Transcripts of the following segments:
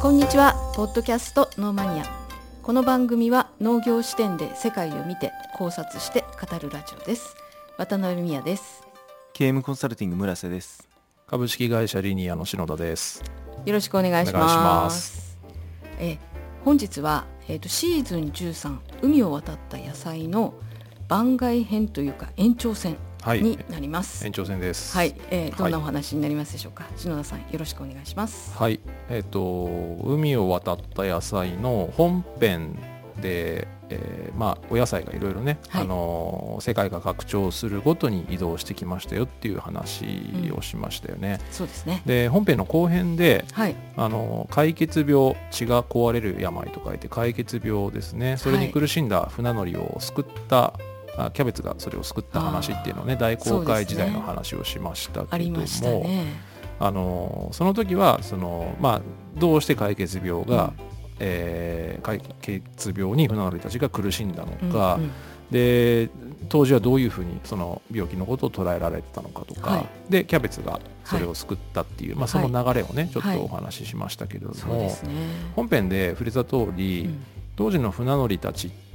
こんにちは。ポッドキャストノーマニア。この番組は農業視点で世界を見て考察して語るラジオです。渡辺美也です。KM コンサルティング村瀬です。株式会社リニアの篠田です。よろしくお願いします。え本日は、えーと、シーズン13海を渡った野菜の番外編というか延長戦になります、はい、延長戦です。はい、えー、どんなお話になりますでしょうか、はい、篠田さんよろしくお願いします。はい。えっ、ー、と海を渡った野菜の本編で、えー、まあお野菜がいろいろね、はい、あの世界が拡張するごとに移動してきましたよっていう話をしましたよね。うん、そうですね。で本編の後編で、はい、あの解決病血が壊れる病と書いて解決病ですね。それに苦しんだ船乗りを救った、はい、キャベツがそれを救った話っていうのをね大航海時代の話をしましたけども。あのその時はその、まあ、どうして解決病が、うん。えー、解決病に船乗りたちが苦しんだのか、うんうん、で当時はどういうふうにその病気のことを捉えられてたのかとか、はい、でキャベツがそれを救ったっていう、はい、まあ、その流れをね、ちょっとお話ししましたけれども、ね、本編で触れた通り、うん、当時の船乗りたちって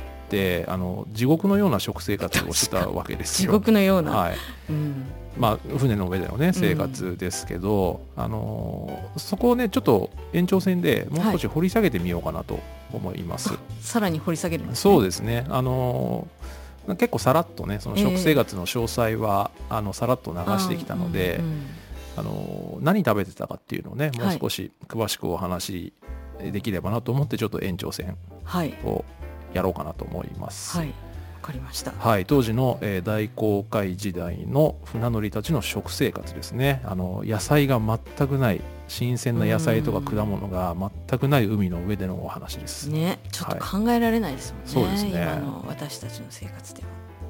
あの地獄のような食生活をしてたわけですよ。地獄のような、はい。うん。まあ、船の上での、ね、生活ですけど、うん、あのそこをねちょっと延長線でもう少し掘り下げてみようかなと思います。はい、さらに掘り下げるんです、ね、そうですね。あの結構さらっとねその食生活の詳細は、えー、あのさらっと流してきたので、あの何食べてたかっていうのをねもう少し詳しくお話できればなと思ってちょっと延長線をやろうかなと思います。はいかりました、はい、当時の、えー、大航海時代の船乗りたちの食生活ですねあの野菜が全くない新鮮な野菜とか果物が全くない海の上でのお話です。ね、ちょっと考えられないですもんね。そうですね。今の私たちの生活では。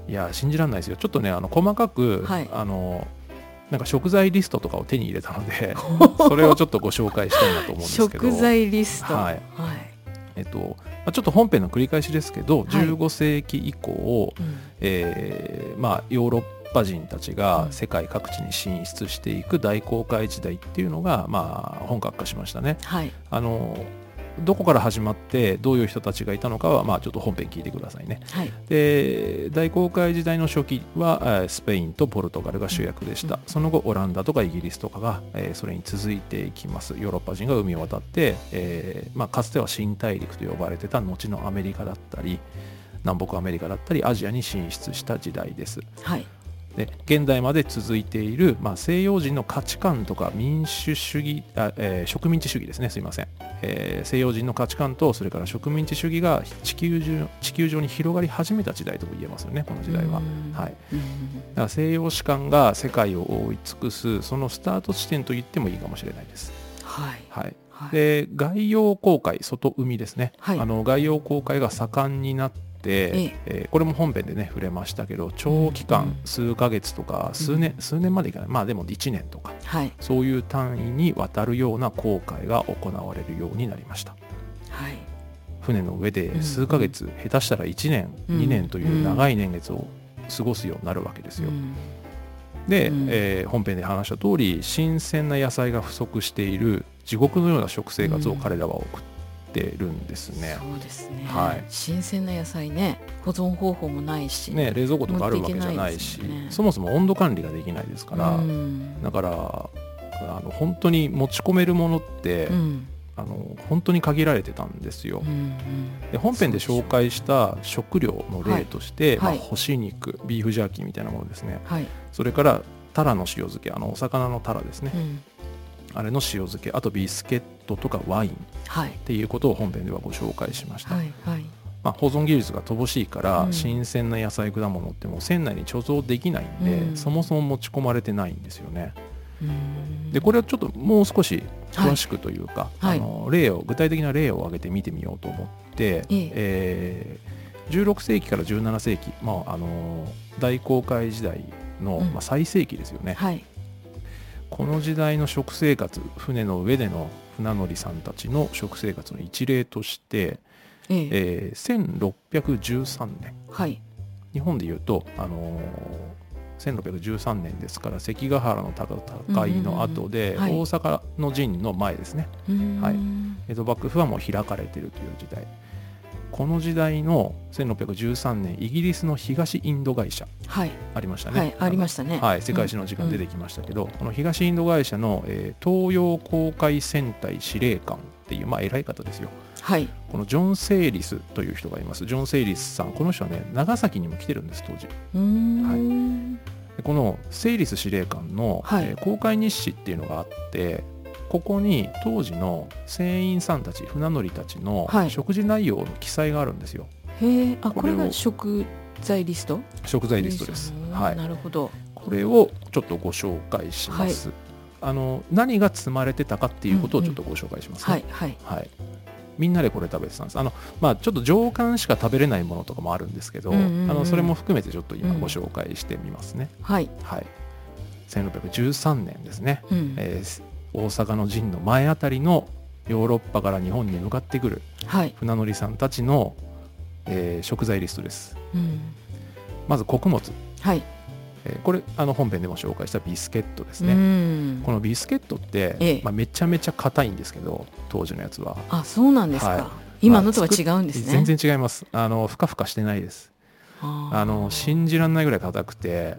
いや信じられないですよ。ちょっとねあの細かく、はい、あのなんか食材リストとかを手に入れたので それをちょっとご紹介したいなと思うんですけど。食材リスト。はい。はいえっとまあ、ちょっと本編の繰り返しですけど、はい、15世紀以降、うん、えー、まあ、ヨーロッパ人たちが世界各地に進出していく大航海時代っていうのが、まあ、本格化しましたね。はい、あのどこから始まってどういう人たちがいたのかは、まあ、ちょっと本編聞いてくださいね。はい、で大航海時代の初期はスペインとポルトガルが主役でした、うん、その後オランダとかイギリスとかが、えー、それに続いていきます。ヨーロッパ人が海を渡って、えーまあ、かつては新大陸と呼ばれてた後のアメリカだったり南北アメリカだったりアジアに進出した時代です。はいで現代まで続いている、まあ、西洋人の価値観とか民主主義あ、えー、植民地主義ですね。すいません、えー、西洋人の価値観とそれから植民地主義が地球上地球上に広がり始めた時代とも言えますよねこの時代は、はい、だから西洋史観が世界を覆い尽くすそのスタート地点と言ってもいいかもしれないです。はい、はい。で外洋航海外海ですね、はい、あの外洋航海が盛んになって、えー、これも本編でね触れましたけど長期間、数ヶ月とか数年、数年までいかない。まあでも1年とか、はい、そういう単位にわたるような航海が行われるようになりました。はい。船の上で数ヶ月、下手したら1年、うん、2年という長い年月を過ごすようになるわけですよ。うん、で、うん、えー、本編で話した通り新鮮な野菜が不足している地獄のような食生活を彼らは送ってるんですね。そうですね、はい、新鮮な野菜ね。保存方法もないし、ね、冷蔵庫とかあるわけじゃないし、ね、そもそも温度管理ができないですから、だからあの本当に持ち込めるものって、うん、あの本当に限られてたんですよ。うんうん、で本編で紹介した食料の例として、はい、まあ、干し肉ビーフジャーキーみたいなものですね、はい、それからタラの塩漬けあのお魚のタラですね、うん、あれの塩漬けあとビスケットとかワインっていうことを本編ではご紹介しました。はいはい。まあ、保存技術が乏しいから、うん、新鮮な野菜果物ってもう船内に貯蔵できないんで、うん、そもそも持ち込まれてないんですよね。でこれはちょっともう少し詳しくというか、はい、あの例を具体的な例を挙げて見てみようと思って、ええ。ー、16世紀から17世紀、まあ、あの大航海時代の、まあ、最盛期ですよね、はい、この時代の食生活船の上での船乗りさんたちの食生活の一例として、ええ。えー、1613年、はい、日本でいうと、あのー、1613年ですから関ヶ原の戦いの後で、大阪の陣の前ですね。はい。江戸幕府はもう開かれているという時代この時代の1613年イギリスの東インド会社はい。ありましたね、はいありましたね。はい、世界史の時間出てきましたけど、この東インド会社の、えー東洋航海戦隊司令官っていう、まあ、偉い方ですよ。はい。このジョン・セイリスという人がいます。ジョン・セイリスさんこの人はね長崎にも来てるんです当時。うーん。でこのセイリス司令官の、はい。えー航海日誌っていうのがあってここに当時の船員さんたち船乗りたちのはい。食事内容の記載があるんですよ、へえあこれが食材リスト？食材リストです。ねはい。なるほど。これをちょっとご紹介します、あの何が積まれてたかっていうことをちょっとご紹介しますね、はいはい。はい、みんなでこれ食べてたんです。あの、まあ、ちょっと上巻しか食べれないものとかもあるんですけど、うんうんうん。あのそれも含めてちょっと今うんご紹介してみますね、はい。はい。1613年ですね、うん。えー大阪の陣の前あたりのヨーロッパから日本に向かってくるはい。船乗りさんたちの、えー食材リストです。うん。まず穀物、はい。えーこれあの本編でも紹介したビスケットですうね、ん。このビスケットって、ええ。まあ、めちゃめちゃ硬いんですけど当時のやつは。あそうなんですはい。か今のとは違うんですね。全然違います。あのふかふかしてないです。あの信じられないぐらい硬くて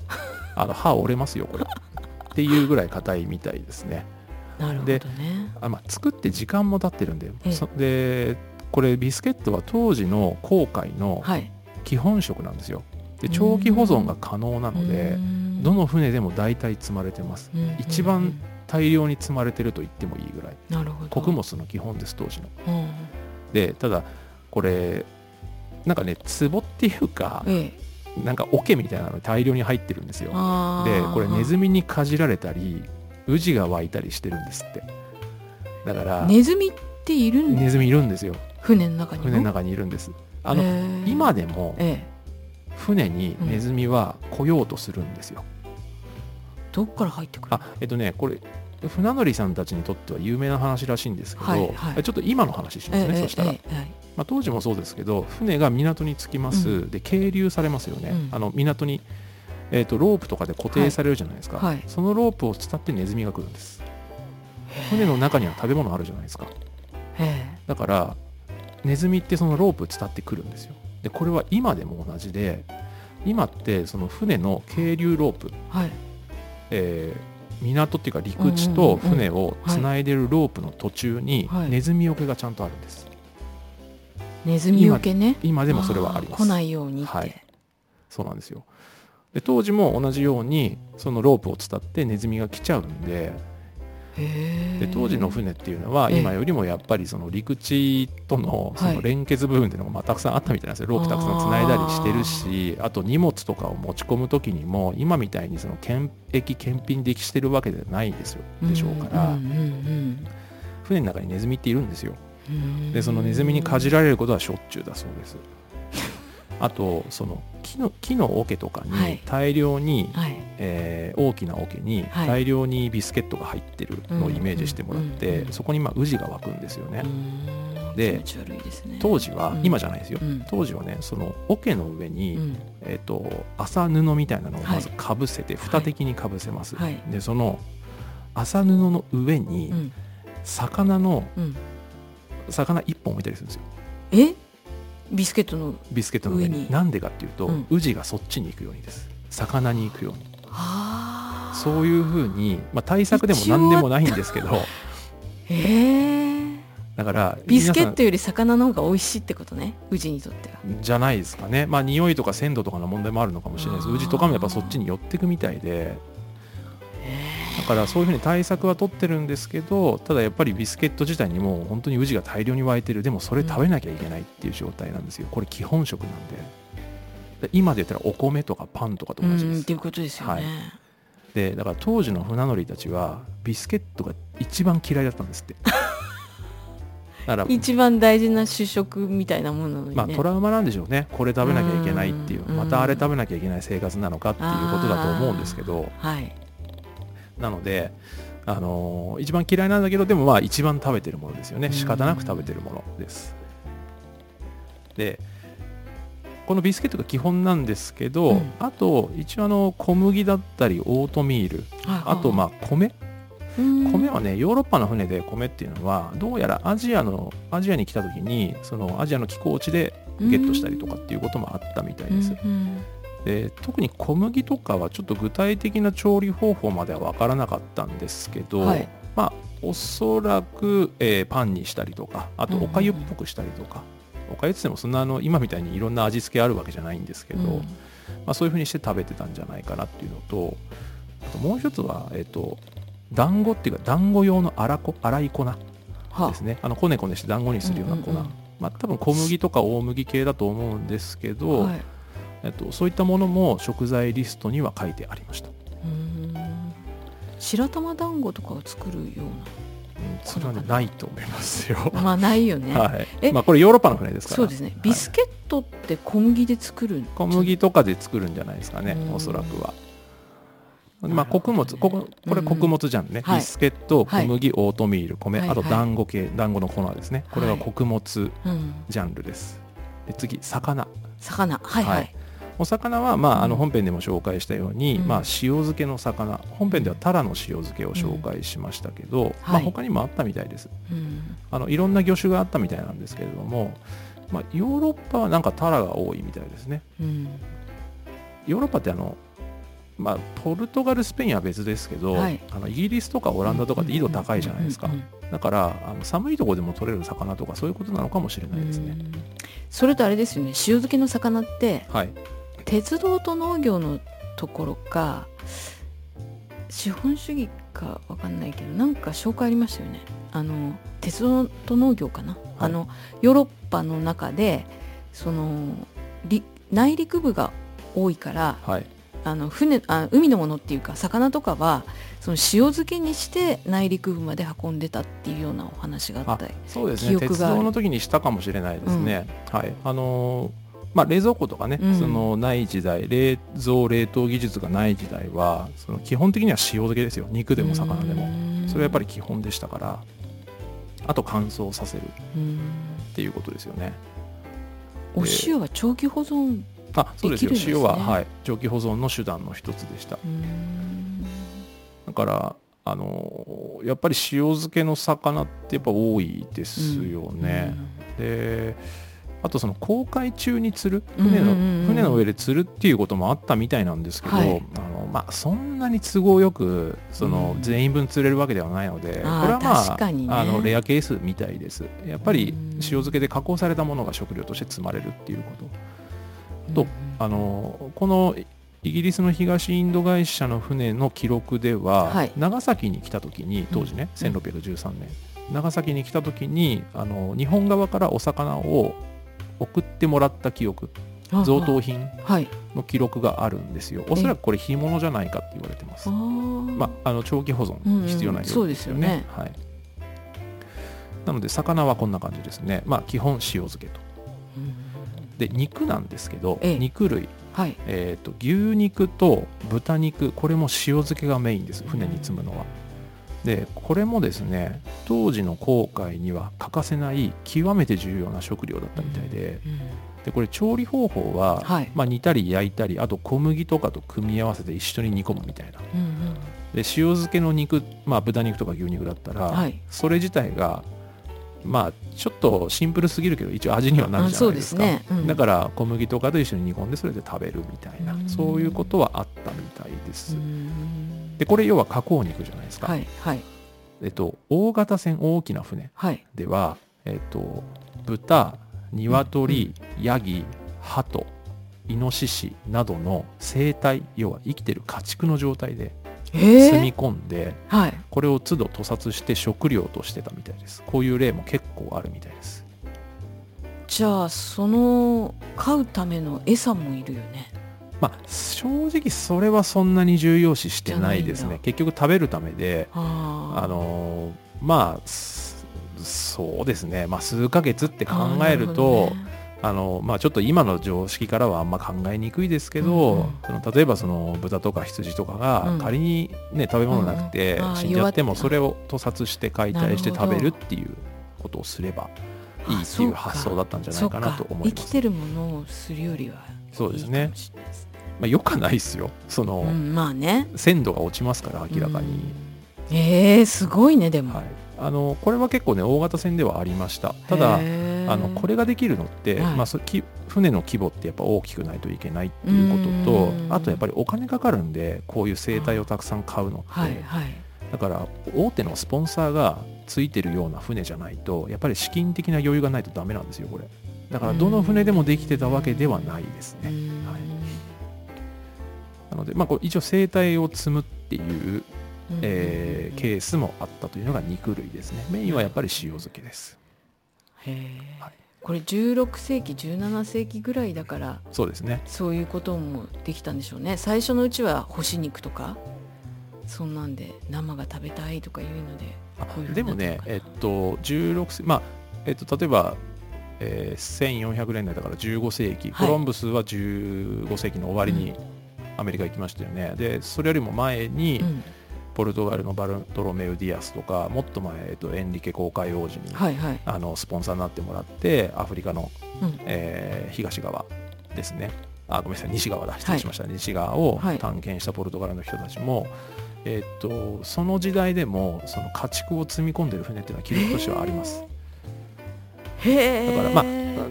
あの歯折れますよこれ。っていうぐらい硬いみたいですねなるほどでねあ、まあ、作って時間も経ってるんででこれビスケットは当時の航海のはい。基本食なんですよ。で長期保存が可能なのでどの船でも大体積まれてます。一番大量に積まれてると言ってもいいぐらい。なるほど。穀物の基本です当時の。うん。でただこれなんかね壺っていうかええ。なんか桶みたいなの大量に入ってるんですよ。でこれネズミにかじられたりウジが湧いたりしてるんですって。だからネズミっているんネズミいるんですよ。船の中にも？船の中にいるんです。あの今でもええ。船にネズミは来ようとするんですよ、どっから入ってくるあえっとねこれ船乗りさんたちにとっては有名な話らしいんですけど、はいはい。ちょっと今の話しますね、ええそしたら、まあ、当時もそうですけど船が港に着きます、うで係留されますよね、うん。あの港に、えー、とロープとかで固定されるじゃないですか、はい。はいそのロープを伝ってネズミが来るんです。船の中には食べ物あるじゃないですか。ええだからネズミってそのロープ伝ってくるんですよ。でこれは今でも同じで今ってその船の係留ロープ、はい。えー港っていうか陸地と船をつないでるロープの途中にはい。ネズミよけがちゃんとあるんです。ネズミよけね。今でもそれはあります。ー来ないようにはい。そうなんですよで当時も同じようにそのロープを伝ってネズミが来ちゃうんでへで当時の船っていうのはええ。今よりもやっぱりその陸地とのそはい。の連結部分っていうのがまあたくさんあったみたいなんですよ。ロープたくさんつないだりしてるしあと荷物とかを持ち込む時にも今みたいにその検疫検品できしてるわけではないですよでしょうから。船の中にネズミっているんですよ。でそのネズミにかじられることはしょっちゅうだそうですあとその木の木の桶とかはい。に大量に、はい。えー大きな桶にはい。大量にビスケットが入ってるのをイメージしてもらって、そこにまあウジが湧くんですよね、でね。当時は、うん。今じゃないですよ、うん。当時はねその桶の上に、うん。えー、と麻布みたいなのをまずかぶせて、蓋的にかぶせます、はい。でその麻布の上にうん。魚のうん。魚1本置いたりするんですよ。え？ビスケットのビスケットの上に。なんでかっていうと、うん。ウジがそっちに行くようにです。魚に行くように。そういうふうに、まあ、対策でも何でもないんですけどへえだからビスケットより魚の方が美味しいってことねウジにとっては。じゃないですかね。まあ匂いとか鮮度とかの問題もあるのかもしれないです。あー。うじとかもやっぱそっちに寄ってくみたいでだからそういうふうに対策は取ってるんですけどただやっぱりビスケット自体にもう本当にウジが大量に湧いてる。でもそれ食べなきゃいけないっていう状態なんですよ。これ基本食なんで。で今で言ったらお米とかパンとかとう同じです。んっていうことですよね、はい。でだから当時の船乗りたちはビスケットが一番嫌いだったんですって。だから一番大事な主食みたいなものにね、まあ、トラウマなんでしょうね。これ食べなきゃいけないっていう。うんまたあれ食べなきゃいけない生活なのかっていうことだと思うんですけど。はいなので、あのー一番嫌いなんだけどでもまあ一番食べてるものですよね。仕方なく食べてるものです。でこのビスケットが基本なんですけど、うん。あと一応あの小麦だったりオートミールあとまあ米？米米はねヨーロッパの船で米っていうのはどうやらアジアのアジアに来た時にそのアジアの気候地でゲットしたりとかっていうこともあったみたいです、で特に小麦とかはちょっと具体的な調理方法までは分からなかったんですけど、はい。まあおそらく、えーパンにしたりとかあとおかゆっぽくしたりとか、おかゆっつってもそんなあの今みたいにいろんな味付けあるわけじゃないんですけど、まあ、そういうふうにして食べてたんじゃないかなっていうのとあともう一つは、えっと団子っていうか団子用の粗こ粗い粉はですね。あのこねこねして団子にするような粉、うんうんうん。まあ、多分小麦とか大麦系だと思うんですけど、はいえっと、そういったものも食材リストには書いてありました、うーん白玉団子とかを作るよううん、それは、ね、ないと思いますよ、なまあないよね、はい。え？まあ、これヨーロッパの船ですから。そうですね。ビスケットって小麦で作る、小麦とかで作るんじゃないですかねうん。おそらくは。まあ、穀物こここれうん。穀物じゃんね、はい。ビスケットはい。小麦、オートミール米、あとはい。はい団子系団子の粉ですね。これがはい。穀物うん、ジャンルです、で次魚。魚。はいはい、はいお魚は、まあ、あのうん本編でも紹介したように、うん。まあ、塩漬けの魚。本編ではタラの塩漬けを紹介しましたけど、まあ、はい他にもあったみたいです。うん。あのいろんな魚種があったみたいなんですけれども、まあ、ヨーロッパはなんかタラが多いみたいですね。うん。ヨーロッパってあの、まあ、ポルトガルスペインは別ですけど、はい。あのイギリスとかオランダとかって緯度高いじゃないですか。だからあの寒いところでも取れる魚とかそういうことなのかもしれうんないですね、うん。それとあれですよね。塩漬けの魚ってはい鉄道と農業のところか資本主義かわかんないけどなんか紹介ありましたよね。あの鉄道と農業かな、あのヨーロッパの中でそのり内陸部が多いからはい。あの船あ海のものっていうか魚とかはその塩漬けにして内陸部まで運んでたっていうようなお話があったりそうですね。鉄記憶がある。道の時にしたかもしれないですね、はい。あのーまあ、冷蔵庫とかね、うん。そのない時代冷蔵冷凍技術がない時代はその基本的には塩漬けですよ。肉でも魚でも。それはやっぱり基本でしたから。あと乾燥させる。っうん。ていうことですよね。お塩は長期保存あそうですよ。ね。塩は、はい、長期保存の手段の一つでした。うん。だからあのーやっぱり塩漬けの魚ってやっぱ多いですよね、であとその航海中に釣る船の,、船の上で釣るっていうこともあったみたいなんですけど、はい。あのまあ、そんなに都合よくそのうん。全員分釣れるわけではないので、これはまあ,、ね。あのレアケースみたいです。やっぱりうん。塩漬けで加工されたものが食料として積まれるっていうこと。とあのこのイギリスの東インド会社の船の記録では、はい。長崎に来た時に当時ね、うん。1613年。長崎に来た時にあの日本側からお魚を送ってもらった記憶あ贈答品はい。の記録があるんですよ。おそらくこれ干物じゃないかって言われてます。まあ、あの長期保存必要なうんうですよね,、そうはい、なので魚はこんな感じですね。まあ基本塩漬けと。うん。で肉なんですけど、ええ。肉類。はい。えー、と牛肉と豚肉これも塩漬けがメインです。船に積むのは。でこれもですね当時の航海には欠かせない極めて重要な食料だったみたいででこれ調理方法は、はい。まあ、煮たり焼いたりあと小麦とかと組み合わせて一緒に煮込むみたいな。うんうん。で塩漬けの肉、まあ、豚肉とか牛肉だったら、はい。それ自体がまあちょっとシンプルすぎるけど一応味にはなるじゃないですか。ね。うん。だから小麦とかと一緒に煮込んでそれで食べるみたいなうん。そういうことはあったみたいです。うんでこれ要は加工肉じゃないですか、はいはい。えっと、大型船大きな船はい。では、えっと、豚鶏ヤギ鳩イノシシなどの生態要は生きてる家畜の状態でえー？積み込んで、はい。これを都度屠殺して食料としてたみたいです。こういう例も結構あるみたいです。じゃあその飼うための餌もいるよねまあ正直それはそんなに重要視してないですね。結局食べるためであのーまあすそうですね。まあ数ヶ月って考えるとあのまあ、ちょっと今の常識からはあんま考えにくいですけど、その例えばその豚とか羊とかうん。が仮に、ね食べ物なくて死んじゃってもそれを屠殺して解体して食べるっていうことをすればいいっていう発想だったんじゃないかなと思います。生きてるものをするよりはそうですねまあ、よくはないですよ。その、うん、まあね。鮮度が落ちますから明らかに、うん。えー、すごいねでも、はい、あのこれは結構ね大型船ではありました。ただあのこれができるのって、はい。まあ、そき船の規模ってやっぱ大きくないといけないっていうこととうん。あとやっぱりお金かかるんでこういう生態をたくさん買うのって、はいはい。だから大手のスポンサーがついてるような船じゃないとやっぱり資金的な余裕がないとダメなんですよこれ。だからどの船でもできてたわけではないですね、うん。はいなので、まあ、これ一応生態を積むっていう、えーケースもあったというのが肉類ですね。メインはやっぱり塩漬けです。へー。はい。これ16世紀17世紀ぐらいだからそうですね。そういうこともできたんでしょうね。最初のうちは干し肉とかそんなんで生が食べたいとかいうのででもねえっと16世まあえっと例えば、えー1400年代だから15世紀、はい。コロンブスは15世紀の終わりにアメリカ行きましたよね、でそれよりも前に、うん。ポルトガルのバルトロメウ・ディアスとかもっと前、えっと、エンリケ航海王子に、はいはい。あのスポンサーになってもらってアフリカの、うん。えー東側ですね。あごめんなさい西側だ。失礼しました、西側をはい。探検したポルトガルの人たちも、えっとその時代でもその家畜を積み込んでる船っていうのは記録としてはあります。へえだからまあ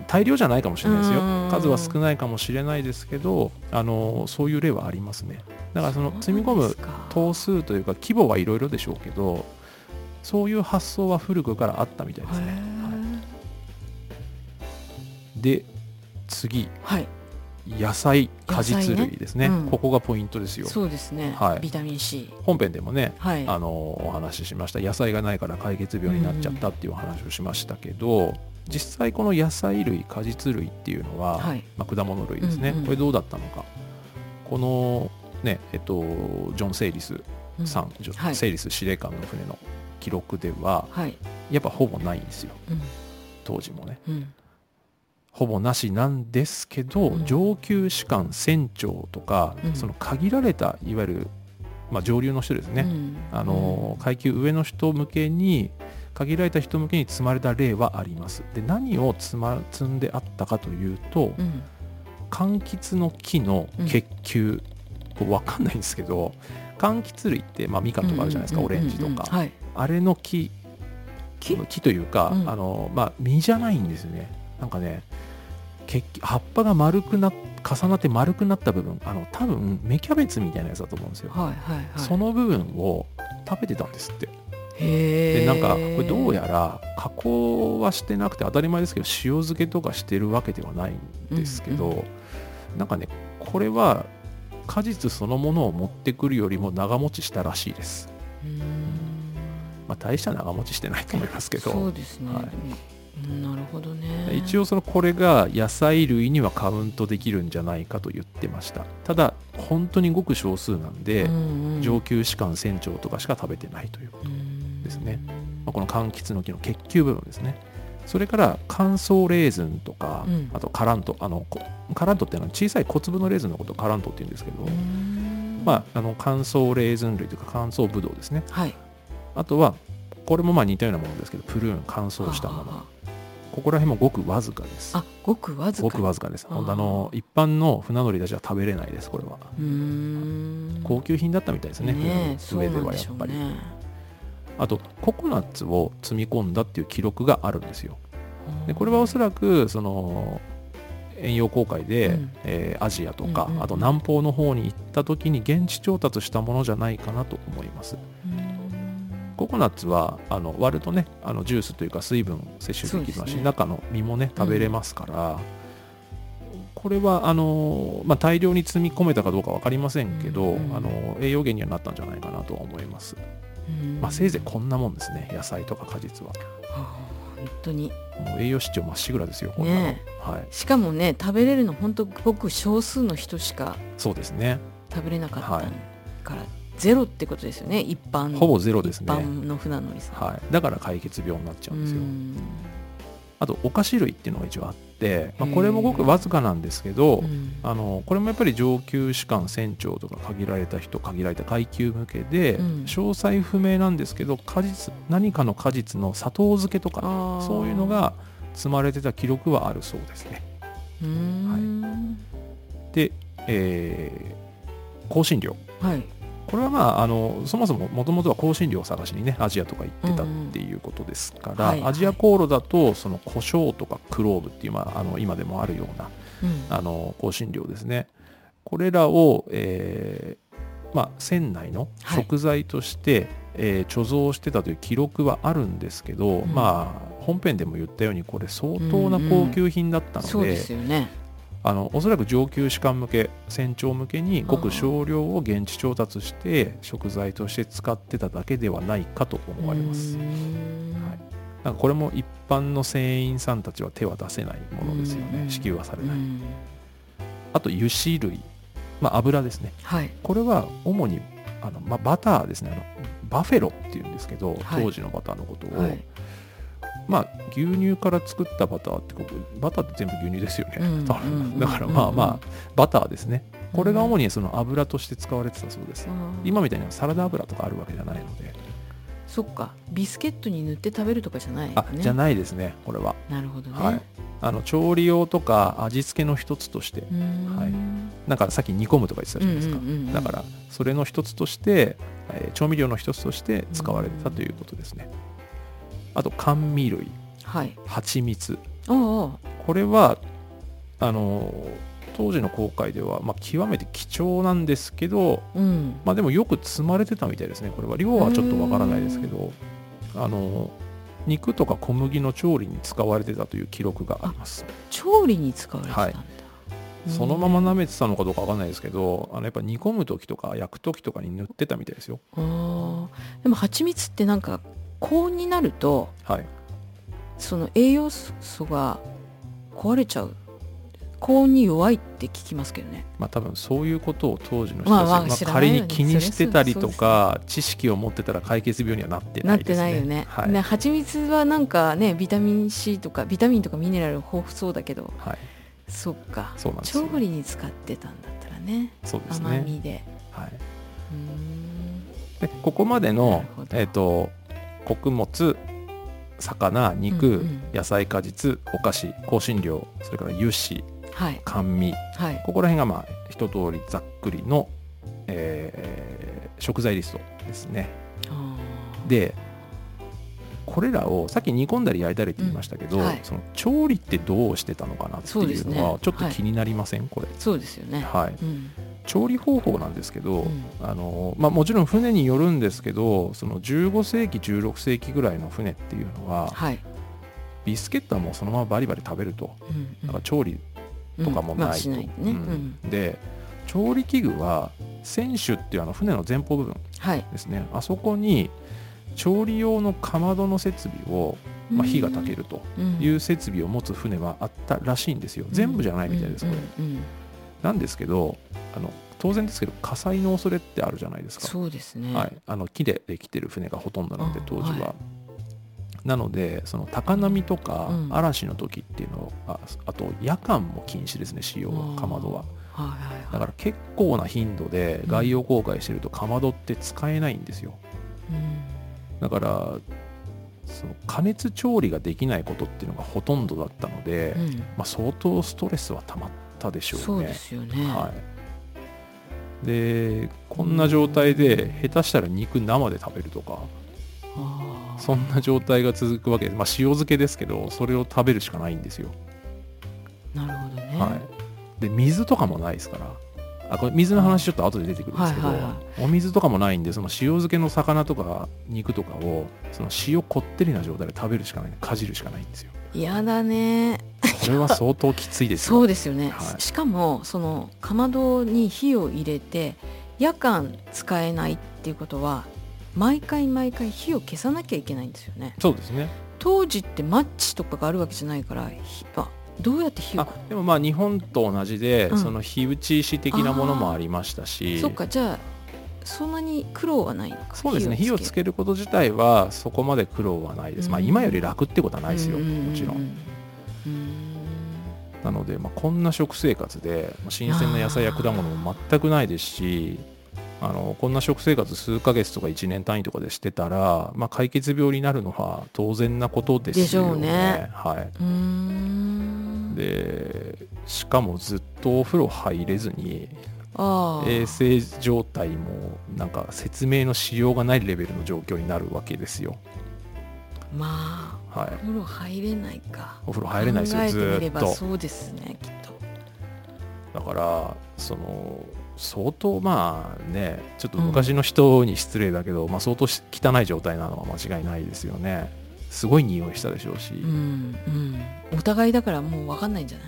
大量じゃないかもしれないですよ。うん。数は少ないかもしれないですけどあのそういう例はありますね。だからその積み込む頭数というか規模はいろいろでしょうけどそういう発想は古くからあったみたいですね、はい。で次。はい野菜果実類ですね。うん。ここがポイントですよ。そうですね、はい。ビタミン C 本編でもねはい。あのお話ししました。野菜がないから解決病になっちゃったっていうお話をしましたけど、実際この野菜類果実類っていうのは、はい。まあ、果物類ですね、うんうん。これどうだったのか。このねえっとジョン・セイリスうん。さん、ジョンはい。セイリス司令官の船の記録でははい。やっぱほぼないんですよ。うん。当時もね。うんほぼなしなんですけど、うん。上級士官船長とか、うん。その限られたいわゆる、まあ、上流の人ですね、うん。あの階級上の人向けに限られた人向けに積まれた例はあります。で何を積,、ま、積んであったかというと、うん。柑橘の木の結球、これ分かんないんですけど柑橘類って、まあ、みかんとかあるじゃないですか、うん。オレンジとか、はい。あれの木。木？木というか、うん。あのまあ、実じゃないんですよね。なんかね結局葉っぱが丸くな重なって丸くなった部分あの多分芽キャベツみたいなやつだと思うんですよ、はいはいはい。その部分を食べてたんですって。へえでなんかこれどうやら加工はしてなくて当たり前ですけど塩漬けとかしてるわけではないんですけど、うんうなんかねこれは果実そのものを持ってくるよりも長持ちしたらしいです、うん。まあ、大した長持ちしてないと思いますけど。そうですね、はいなるほどね。一応そのこれが野菜類にはカウントできるんじゃないかと言ってました。ただ本当にごく少数なんで、うんうん。上級士官船長とかしか食べてないといううんですね。まあ、この柑橘の木の結球部分ですね。それから乾燥レーズンとか、うん。あとカラント。あのこカラントっていうのは小さい小粒のレーズンのことをカラントって言うんですけど、うん。まあ、あの乾燥レーズン類というか乾燥ブドウですね。はい。あとはこれもまあ似たようなものですけどプルーン乾燥したものここら辺もごくわずかです。ああごくわずか。ごくわずかです。あの一般の船乗りたちは食べれないですこれは。高級品だったみたいですねねえ船の上ではやっぱり、そうなんでしょあとココナッツを積み込んだっていう記録があるんですよ。でこれはおそらくその遠洋航海で、うん。えーアジアとか、うんうんうん。あと南方の方に行った時に現地調達したものじゃないかなと思います。うんココナッツはあの割るとねあのジュースというか水分摂取できますしね。中の実もね食べれますから、これはあの、まあ、大量に積み込めたかどうか分かりませんけど、うんうんあの栄養源にはなったんじゃないかなとは思います、うん。まあ、せいぜいこんなもんですね野菜とか果実は。はあ本当に。栄養失調まっしぐらですよこんなの、ねはい。しかもね食べれるの本当ごく少数の人しかそうですね。食べれなかったはい。から、ゼロってことですよね一般ほぼゼロですね。一般の船乗りさん、はい、だから解決病になっちゃうんですよ、ん。あとお菓子類っていうのが一応あって、まあ、これもごくわずかなんですけど、うん。あのこれもやっぱり上級士官船長とか限られた人限られた階級向けで、うん。詳細不明なんですけど果実何かの果実の砂糖漬けとかそういうのが積まれてた記録はあるそうですね。うーん。で、えー香辛料。はいこれはまああのそもそももともとは香辛料を探しにねアジアとか行ってたっていうことですから、はいはい。アジア航路だとその胡椒とかクローブっていう、まあ、あの今でもあるようなうん。あの香辛料ですね。これらを、えーまあ、船内の食材として、えー貯蔵してたという記録はあるんですけど、うん。まあ本編でも言ったようにこれ相当な高級品だったので,、そうですよねあのおそらく上級士官向け船長向けにごく少量を現地調達して食材として使ってただけではないかと思われます。はい。なんかこれも一般の船員さんたちは手は出せないものですようん。ね支給はされない。うん。あと油脂類、まあ、油ですね。はい。これは主にあの、まあ、バターですね。あのバフェロっていうんですけど、はい。当時のバターのことを、はいまあ牛乳から作ったバターってここバターって全部牛乳ですよね、うん だからまあまあ、うんバターですね。これが主にその油として使われてたそうです、今みたいなサラダ油とかあるわけじゃないので。そっか。ビスケットに塗って食べるとかじゃないよあ、ねじゃないですねこれは、なるほどね。はい。あの調理用とか味付けの一つとして。はい。なんかさっき煮込むとか言ってたじゃないですか、だからそれの一つとして、えー調味料の一つとして使われてたということですね、あと甘味類。はい。蜂蜜。これはあのー当時の航海では、まあ、極めて貴重なんですけど、うん。まあ、でもよく積まれてたみたいですねこれは。量はちょっとわからないですけどあのー肉とか小麦の調理に使われてたという記録があります。調理に使われてたんだ、そのまま舐めてたのかどうかわかんないですけどあのやっぱ煮込む時とか焼く時とかに塗ってたみたいですよ。でも蜂蜜ってなんか高温になるとはい。その栄養素が壊れちゃう。高温に弱いって聞きますけどね。まあ多分そういうことを当時の人たちまあまあ仮に気にしてたりとか知識を持ってたら解決病にはなってなってないですね。ないよね。はい。ね蜂蜜はなんかねビタミン C とかビタミンとかミネラル豊富そうだけど。はい、そっか。そうなんですよ。調理に使ってたんだったらね。そうです甘ね、みで。はうーん。い、でここまでなのえっ、と穀物魚肉、うんうん。野菜果実お菓子香辛料それから油脂はい。甘味。はい。ここら辺がまあ一通りざっくりの、えー食材リストですね。でこれらをさっき煮込んだり焼いたりって言いましたけど、うんはい。その調理ってどうしてたのかなっていうのはちょっと気になりません、これ、そうですよね。はい、うん調理方法なんですけど、うん。あのまあ、もちろん船によるんですけどその15世紀16世紀ぐらいの船っていうのははい。ビスケットはもうそのままバリバリ食べると。うんうん。だから調理とかもうん。まあないね。ううん。んで調理器具は船首っていうあの船の前方部分はい。ですね。あそこに調理用のかまどの設備を、まあ、火が焚けるという設備を持つ船はあったらしいんですよ。全部じゃないみたいですこれ、なんですけどあの当然ですけど火災の恐れってあるじゃないですか。そうですね。はい、あの木でできてる船がほとんどなんであ当時は、はなのでその高波とかうん。嵐の時っていうのああと夜間も禁止ですね使用あーかまどは。はいはいはい。だから結構な頻度で外洋航海してるとかまどって使えないんですよ。うん。だからその加熱調理ができないことっていうのがほとんどだったので、うん。まあ、相当ストレスはたまったでしょうね。そうですよね。はい、でこんな状態で下手したら肉生で食べるとかあー。そんな状態が続くわけです、まあ、塩漬けですけどそれを食べるしかないんですよ、なるほどね。はい、で水とかもないですから。あこれ水の話ちょっと後で出てくるんですけど、はいはいはお水とかもないんでその塩漬けの魚とか肉とかをその塩こってりな状態で食べるしかないかじるしかないんですよ嫌だね。これは相当きついですよ。そうですよね、はい。しかもそのかまどに火を入れて夜間使えないっていうことは毎回毎回火を消さなきゃいけないんですよね。そうですね。当時ってマッチとかがあるわけじゃないから火あどうやって火をあでもまあ日本と同じで、うん。その火打ち石的なものもありましたし。そっか。じゃあそんなに苦労はないのか？そうですね。火をつけけること自体はそこまで苦労はないです、まあうん。今より楽ってことはないですよ、うもちろん、うん。なので、まあ、こんな食生活でまあ新鮮な野菜や果物も全くないですしあのこんな食生活数ヶ月とか1年単位とかでしてたら、まあ、解決病になるのは当然なことですよね。でしょうね。はい、でしかもずっとお風呂入れずにああ衛生状態もなんか説明のしようがないレベルの状況になるわけですよ。まあはい。お、風呂入れないか。お風呂入れないですよずーっと。ばそうですねきっと。だからその相当まあねちょっと昔の人に失礼だけど、まあ、相当し汚い状態なのは間違いないですよね。すごい匂いしたでしょうし、ううんんうん。お互いだからもう分かんないんじゃない？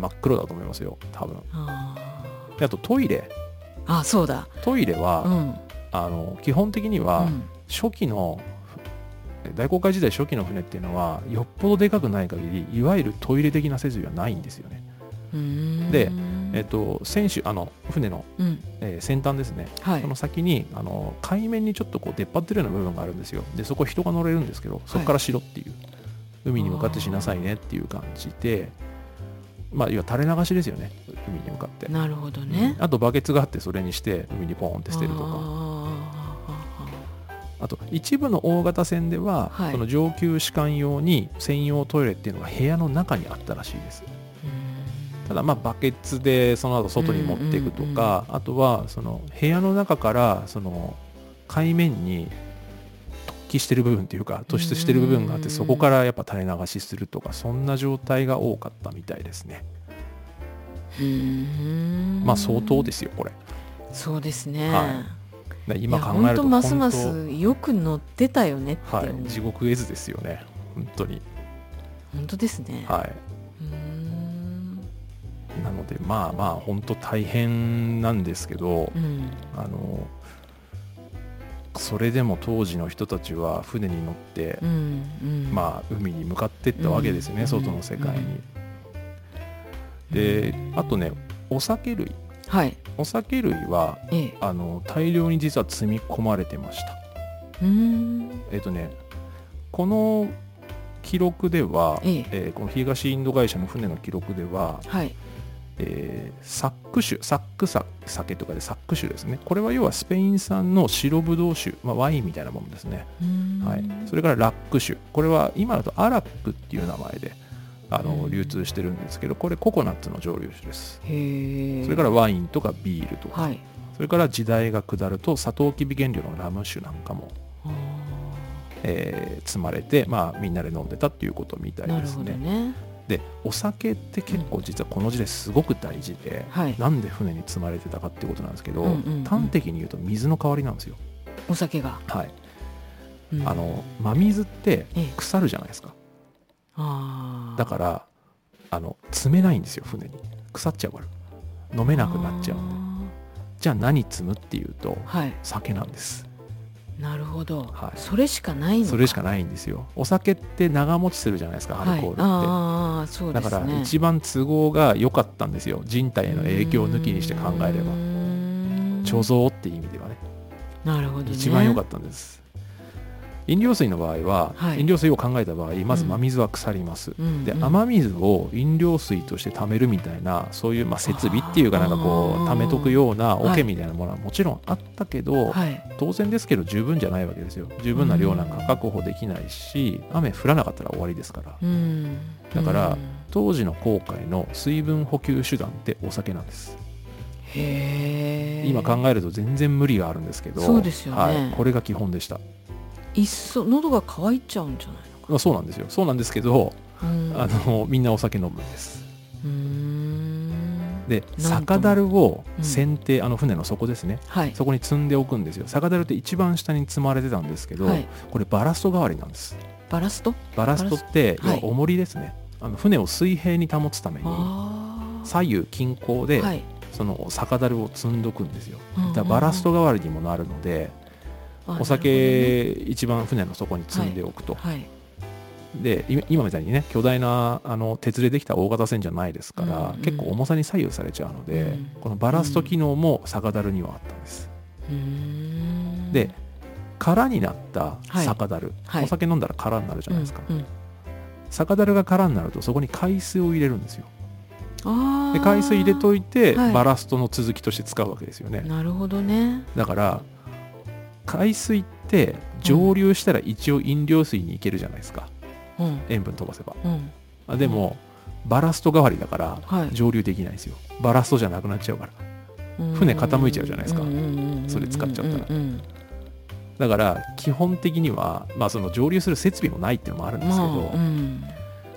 真っ黒だと思いますよ多分。あであとトイレ。ーあそうだ。トイレは、うん。あの基本的にはうん。初期の大航海時代初期の船っていうのはよっぽどでかくない限りいわゆるトイレ的な設備はないんですよね、でえっと船首あの船の、うん。えー先端ですね。はい。その先にあの海面にちょっとこう出っ張ってるような部分があるんですよ。でそこ人が乗れるんですけどそこからしろっていう、海に向かってしなさいねっていう感じでまあ要は垂れ流しですよね海に向かって、なるほどね。うん。あとバケツがあってそれにして海にポーンって捨てるとか。ああと一部の大型船では、はい。その上級士官用に専用トイレっていうのが部屋の中にあったらしいです。ただまあバケツでその後外に持っていくとか、あとはその部屋の中からその海面に突起してる部分っていうか突出してる部分があってうん。そこからやっぱ垂れ流しするとかそんな状態が多かったみたいですねまあ相当ですよこれ。そうですね、はい。や考えると本当ますま本すよく乗ってたよねはい。地獄絵図ですよね。本当に。本当ですね、はい。なのでまあまあ本当大変なんですけどうん。あのそれでも当時の人たちは船に乗ってうんうん。まあ、海に向かっていったわけですよね、うん。外の世界に。うんであとねお酒類。はい。お酒類はええ。あの大量に実は積み込まれてました。うーん。えっ、とねこの記録では、ええ。えーこの東インド会社の船の記録では、はい。えーサック酒サックサ酒とかでサック酒ですね。これは要はスペイン産の白ブドウ酒、まあ、ワインみたいなものですね。はい、それからラック酒。これは今だとアラックっていう名前であのうん。流通してるんですけどこれココナッツの蒸留酒です。へえそれからワインとかビールとか、はい。それから時代が下るとサトウキビ原料のラム酒なんかも、あえー積まれて、まあ、みんなで飲んでたっていうことみたいですね。ね。でお酒って結構実はこの時代すごく大事で、はい。なんで船に積まれてたかっていうことなんですけど、うんうんうん。端的に言うと水の代わりなんですよ、お酒が、はい、うん。あの真水ってええ。腐るじゃないですか。あーだからあの積めないんですよ船に。腐っちゃうから。飲めなくなっちゃうんで。じゃあ何積むっていうとはい。酒なんです。なるほど、はい。それしかないそれしかないんですよ。お酒って長持ちするじゃないですかアルコールって、はい、ああそうですね。だから一番都合が良かったんですよ。人体への影響を抜きにして考えれば。貯蔵っていう意味ではね。なるほどね。一番良かったんです飲料水の場合は、はい。飲料水を考えた場合まずうん。真水は腐ります、でうんうん。雨水を飲料水として貯めるみたいなそういうまあ設備っていうかなんかこう貯めとくようなはい。桶みたいなものはもちろんあったけど、はい。当然ですけど十分じゃないわけですよ。十分な量なんか確保できないし雨降らなかったら終わりですから。うん。だからうん。当時の航海の水分補給手段ってお酒なんです。へえ今考えると全然無理があるんですけどそうですよね。はい、これが基本でしたいっそ喉が渇いちゃうんじゃないのかまあそうなんですよ。そうなんですけど、うん。あのみんなお酒飲むんです。で酒樽をうん。船底、あの船の底ですね。はい。そこに積んでおくんですよ。酒樽って一番下に積まれてたんですけど、はい。これバラスト代わりなんです。バラスト？バラストって要は重りですね、あの船を水平に保つためにあ左右均衡で、その酒樽を積んどくんですよ。うんうんうん。だからバラスト代わりにもなるので、あお酒一番船の底に積んでおくと、なるほどねで今今みたいにね巨大なあの鉄でできた大型船じゃないですから、うんうん。結構重さに左右されちゃうので、うんこのバラスト機能も酒樽にはあったんです、はいうーん。で空になったはい。酒樽、はい。お酒飲んだら空になるじゃないですか、うんうん。酒樽が空になるとそこに海水を入れるんですよ。で海水入れといて、はい。バラストの続きとして使うわけですよね。なるほどね。だから海水って蒸留したら一応飲料水にいけるじゃないですか、うん。塩分飛ばせば。うん。あでも、バラスト代わりだからはい。蒸留できないんですよ。バラストじゃなくなっちゃうから。船傾いちゃうじゃないですか。それ使っちゃったら。だから基本的には、まあ、その蒸留する設備もないっていうのもあるんですけど、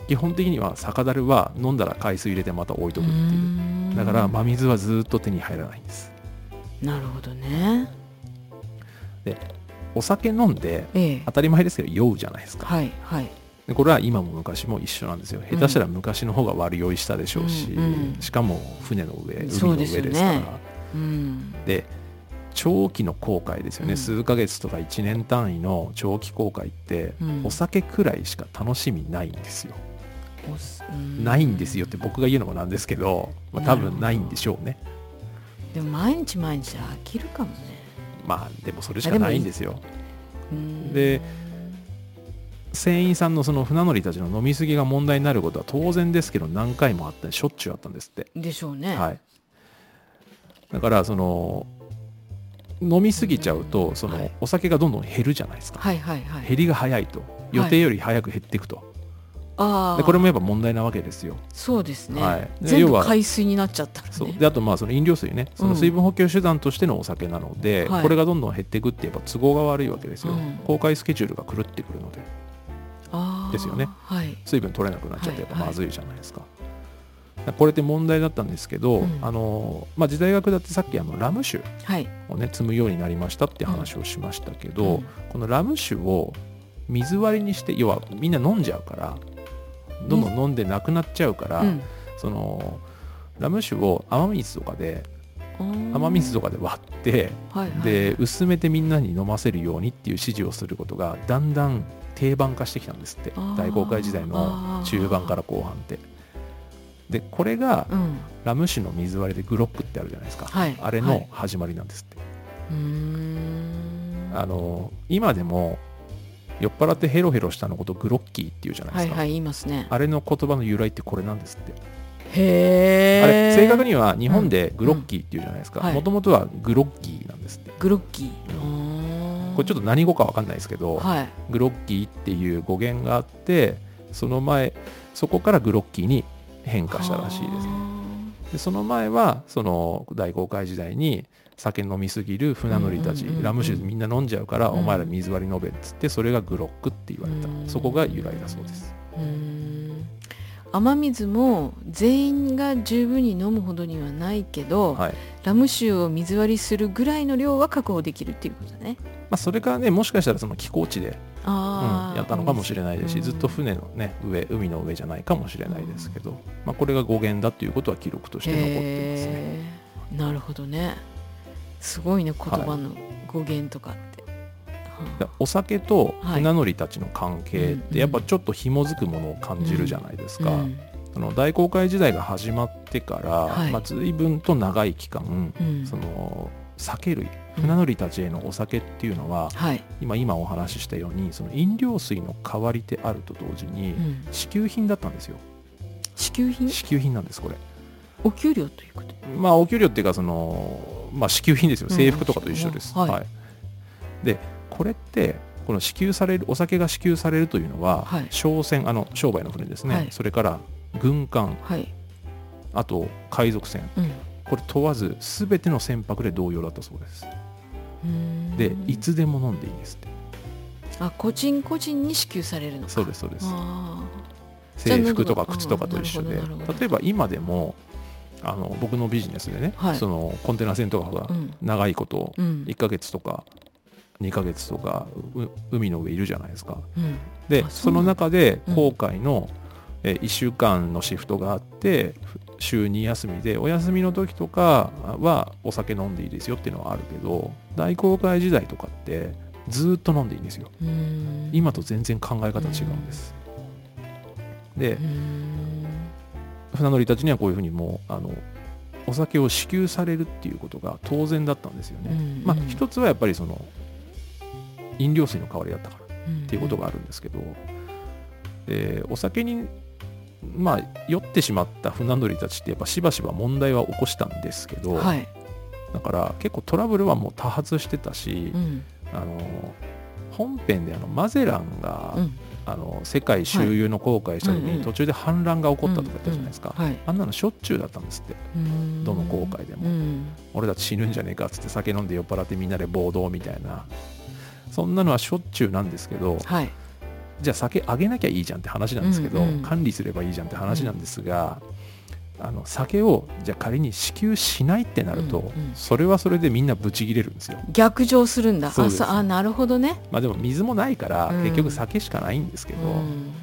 基本的には酒樽は飲んだら海水入れてまた置いとくっていう。うん。だから真水はずっと手に入らないんです。なるほどねお酒飲んでええ。当たり前ですけど酔うじゃないですか。はいはい。でこれは今も昔も一緒なんですよ。下手したら昔の方が悪酔いしたでしょうし、うんうん。しかも船の上海の上ですから。うん。で長期の航海ですよね、うん。数ヶ月とか1年単位の長期航海って、うん。お酒くらいしか楽しみないんですよ、ないんですよって僕が言うのもなんですけど、まあ、多分ないんでしょうね。でも毎日毎日飽きるかもねまあでもそれしかないんですよ。うん。で船員さんのその船乗りたちの飲み過ぎが問題になることは当然ですけど何回もあったりしょっちゅうあったんですって。でしょうね。はい、だからその飲みすぎちゃうとその、はい。お酒がどんどん減るじゃないですか、はいはいはい。減りが早いと。予定より早く減っていくと、ああでこれもやっぱ問題なわけですよ。そうですね、はい。で全部要は海水になっちゃったらね。そう。であとまあその飲料水ね。その水分補給手段としてのお酒なので、はい。これがどんどん減っていくってやっぱ都合が悪いわけですよ、うん。公開スケジュールが狂ってくるので。ですよね。はい。水分取れなくなっちゃってやっぱはい。まずいじゃないですか、これって問題だったんですけど、うん。あのまあ、時代学だってさっきあのラム酒はい。をね積むようになりましたって話をしましたけど、うん。このラム酒を水割りにして要はみんな飲んじゃうからどんどん飲んでなくなっちゃうから、うん。そのラム酒を雨水とかで雨雨水とかで割ってはいはい、で薄めてみんなに飲ませるようにっていう指示をすることがだんだん定番化してきたんですって大航海時代の中盤から後半って。でこれがうん。ラム酒の水割りでグロックってあるじゃないですか、はい。あれのはい始まりなんですって。うーん。あの今でも酔っ払ってヘロヘロしたのことグロッキーっていうじゃないですか、はいはい言いますね。あれの言葉の由来ってこれなんですって、へえあれ正確には日本でグロッキーっていうじゃないですか。もともとはグロッギーなんですって。グロッキー。うー。んこれちょっと何語か分かんないですけど、はい。グロッキーっていう語源があってその前そこからグロッキーに変化したらしいですでその前はその大航海時代に酒飲みすぎる船乗りたち、ラム酒みんな飲んじゃうから、うん。お前ら水割り飲べっつってそれがグロックって言われた、うん。そこが由来だそうです。雨水も全員が十分に飲むほどにはないけど、はい。ラム酒を水割りするぐらいの量は確保できるっていうことだね。まあ、それからねもしかしたらその寄港地で、うんやったのかもしれないです。し、うん。ずっと船のね上海の上じゃないかもしれないですけど、まあ、これが語源だっていうことは記録として残ってますね。なるほどねすごいね言葉の語源とかって、でお酒とはい。船乗りたちの関係っうんてやっぱちょっと紐づくものを感じるじゃないですか、うん。その大航海時代が始まってから、はい。まあ、随分と長い期間、うん。その酒類船乗りたちへのお酒っていうのは、はい、今今お話ししたようにその飲料水の代わりであると同時にうん。支給品だったんですよ。支給品？支給品なんですこれお給料ということまあお給料っていうかその、まあ、支給品ですよ。うん。制服とかと一緒です、はい。はい。でこれってこの支給されるお酒が支給されるというのは、はい。商船あの商売の船ですね、はい。それから軍艦。はい、あと海賊船。うん。これ問わず全ての船舶で同様だったそうです。でいつでも飲んでいいんですって。あ個人個人に支給されるのか。そうですそうです。あ制服とか靴とかと一緒で。例えば今でもあの僕のビジネスでね、はい。そのコンテナ船とかが長いことうん。1ヶ月とか2ヶ月とかう海の上いるじゃないですか。うん。でその中でうん。航海の、え1週間のシフトがあってふ週2休みでお休みの時とかはお酒飲んでいいですよっていうのはあるけど大航海時代とかってずっと飲んでいいんですよ。今と全然考え方違うんです。で船乗りたちにはこういうふうにもうあのお酒を支給されるっていうことが当然だったんですよね、うんまあ一つはやっぱりその飲料水の代わりだったからうんっていうことがあるんですけど、えーお酒にまあ酔ってしまった船乗りたちってやっぱしばしば問題は起こしたんですけど、はい、だから結構トラブルはもう多発してたし、うん。あの本編であのマゼランが、うん、あの世界周遊の航海した時に途中で反乱が起こったとか言ったじゃないですか、あんなのしょっちゅうだったんですって。うん。どの航海でも。うん。俺たち死ぬんじゃねえかっつって酒飲んで酔っ払ってみんなで暴動みたいな。そんなのはしょっちゅうなんですけどはい。じゃあ酒あげなきゃいいじゃんって話なんですけど、うんうん。管理すればいいじゃんって話なんですが、あの酒をじゃあ仮に支給しないってなると、うんうん。それはそれでみんなブチギレるんですよ。逆上するんだ。そうです。あなるほどね。まあでも水もないからうん。結局酒しかないんですけど、うん。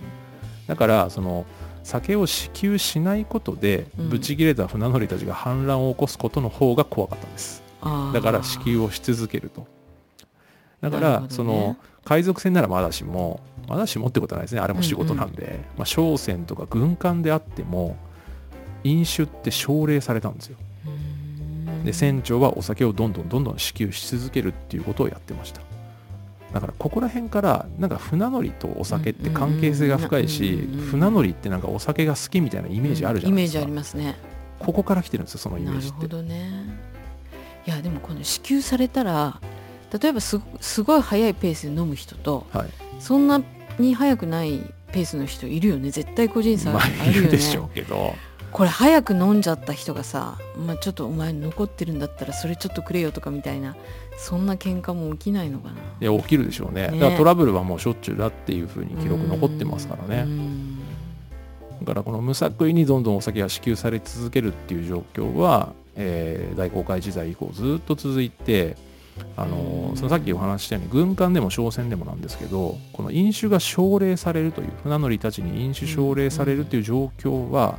だからその酒を支給しないことでうん。ブチギレた船乗りたちが反乱を起こすことの方が怖かったんです。あー。だから支給をし続けると。だからね。その海賊船ならまだしもまだしもってことはないですね。あれも仕事なんで、まあ、商船とか軍艦であっても飲酒って奨励されたんですよ。うん。で船長はお酒をどんどんどんどん支給し続けるっていうことをやってました。だからここら辺からなんか船乗りとお酒って関係性が深いし船乗りってなんかお酒が好きみたいなイメージあるじゃないですか、イメージありますね。ここから来てるんですよそのイメなるほージって。どね。いやでもこの支給されたら例えばすごすごい速いペースで飲む人とはい。そんなに速くないペースの人いるよね。絶対個人差あまあいるよねるでしょうけどこれ早く飲んじゃった人がさ、まあ、ちょっとお前残ってるんだったらそれちょっとくれよとかみたいなそんな喧嘩も起きないのかな。いや起きるでしょうね。ね。だからトラブルはもうしょっちゅうだっていうふうに記録残ってますからね。うん。だからこの無作為にどんどんお酒が支給され続けるっていう状況は、えー大航海時代以降ずっと続いてあのうん。そのさっきお話ししたように軍艦でも商船でもなんですけどこの飲酒が奨励されるという船乗りたちに飲酒奨励されるという状況は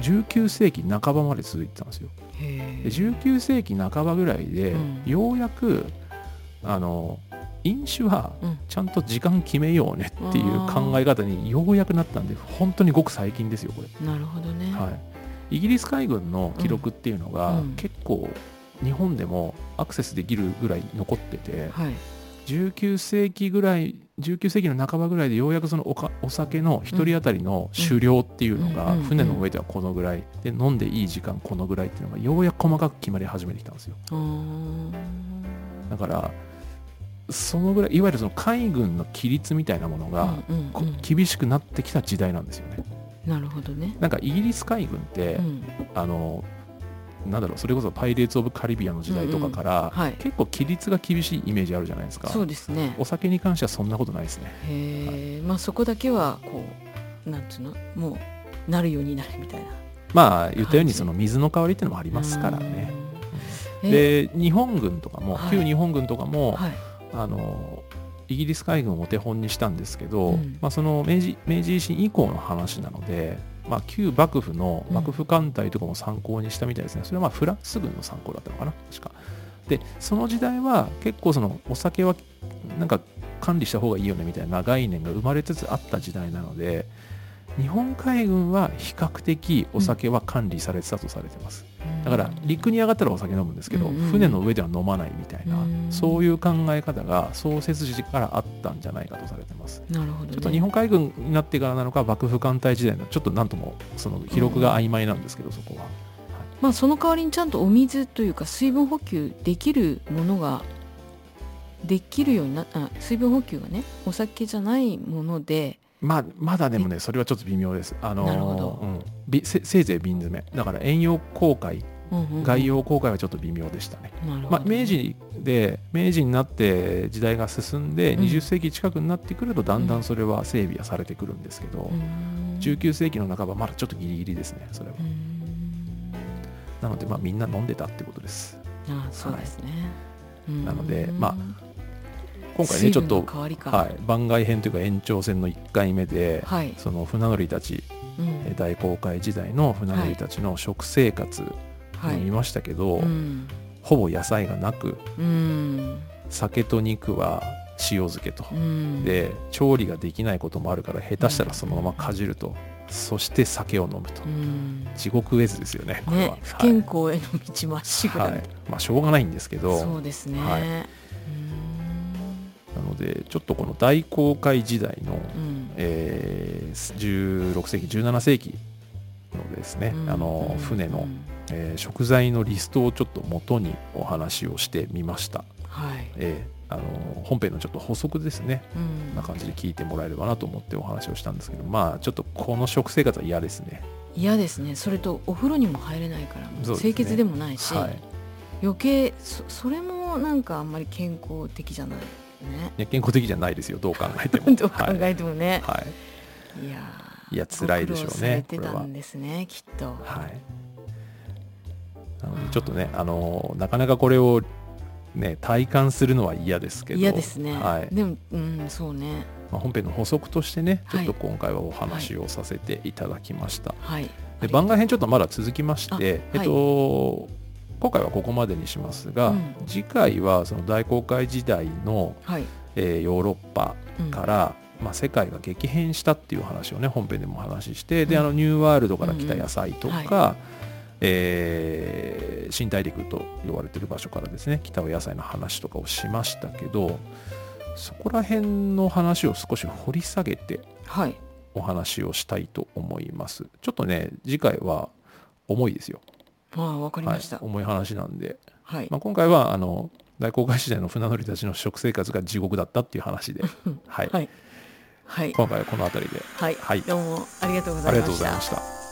19世紀半ばまで続いてたんですよ。で19世紀半ばぐらいで、うん。ようやくあの飲酒はうん。ちゃんと時間決めようねっていう考え方にようやくなったんで本当にごく最近ですよこれ。なるほどね、はい、イギリス海軍の記録っていうのが、うん。結構日本でもアクセスできるぐらい残ってて、はい19世紀ぐらい19世紀の半ばぐらいでようやくそのおかお酒の1人当たりの酒量っていうのが、船の上ではこのぐらい。で飲んでいい時間このぐらいっていうのがようやく細かく決まり始めてきたんですよ。だからそのぐらいいわゆるその海軍の規律みたいなものが、うんうんこうん。厳しくなってきた時代なんですよね。なるほどね、なんかイギリス海軍って、うん。あのなんだろうそれこそパイレーツ・オブ・カリビアンの時代とかから、はい。結構規律が厳しいイメージあるじゃないですか。そうですね。お酒に関してはそんなことないですね。へえ、まあそこだけはこうなんつうのもうなるようになるみたいな。まあ言ったようにはいその水の代わりっていうのもありますからね。で日本軍とかも、はい。旧日本軍とかも、はい。あのイギリス海軍をお手本にしたんですけど、うん。まあ、その明治明治維新以降の話なので、まあ、旧幕府の幕府艦隊とかも参考にしたみたいですね、それはまあフランス軍の参考だったのかな確か。でその時代は結構そのお酒はなんか管理した方がいいよねみたいな概念が生まれつつあった時代なので日本海軍は比較的お酒は管理されてたとされてます、だから陸に上がったらお酒飲むんですけど、船の上では飲まないみたいな、うんそういう考え方が創設時からあったんじゃないかとされてます。なるほど、ね、ちょっと日本海軍になってからなのか幕府艦隊時代のちょっとなんともその記録が曖昧なんですけど、そこは。まあその代わりにちゃんとお水というか水分補給できるものができるようになあ水分補給がねお酒じゃないものでまあ、まだでもねそれはちょっと微妙です。あのうん。びせせいぜい瓶詰め。だから遠洋航海外洋航海はちょっと微妙でしたね。まあ、明治で明治になって時代が進んでうん。20世紀近くになってくるとだんだんそれは整備はされてくるんですけど、うーん19世紀の半ばまだちょっとギリギリですねそれは。うーん。なのでまあみんな飲んでたってことです。あそうですね、うーんなのでまあ今回ねちょっとはい、番外編というか延長戦の1回目で、はい、その船乗りたちうん。えー大航海時代の船乗りたちの食生活見ましたけど、うん。ほぼ野菜がなくうん。酒と肉は塩漬けと、うん。で調理ができないこともあるから下手したらそのままかじると、そして酒を飲むと、うん。地獄絵図ですよねこれは、ね不健康への道まっしぐらは。いはい。まあしょうがないんですけど。そうですね、はい。うなのでちょっとこの大航海時代のーん。えー、16世紀17世紀のですね、うん。あのうん。船の、うんえー食材のリストをちょっと元にお話をしてみました、はい、えーあの本編のちょっと補足ですね。うん。な感じで聞いてもらえればなと思ってお話をしたんですけどまあちょっとこの食生活は嫌ですね。嫌ですね。それとお風呂にも入れないから清潔でもないし、はい。余計そそれもなんかあんまり健康的じゃないね。健康的じゃないですよ。どう考えても。どう考えてもね、はい、はいい、やーいや辛いでしょうねこれはですねきっと。はい。なのでちょっとね、あのなかなかこれをね体感するのは嫌ですけど、嫌ですね、はい。でもうんそうね。まあ、本編の補足としてね、ちょはいっと今回はお話をさせていただきました。はい。で番外編ちょっとまだ続きまして、あえっと。今回はここまでにしますが、うん。次回はその大航海時代の、はい、えーヨーロッパうん。から、まあ、世界が激変したっていう話をね本編でもお話しして、でうん。あのニューワールドから来た野菜とか、うんうんはえー新大陸と言われてる場所からですね北お野菜の話とかをしましたけどそこら辺の話を少し掘り下げてはい。お話をしたいと思います。ちょっとね次回は重いですよ、ああわかりはいました、重い話なんで、はい。まあ、今回はあの大航海時代の船乗りたちの食生活が地獄だったっていう話で、はい。はい。はい。今回はこの辺りで。はい、はい。どうもありがとうござありがとうごいましたざいました。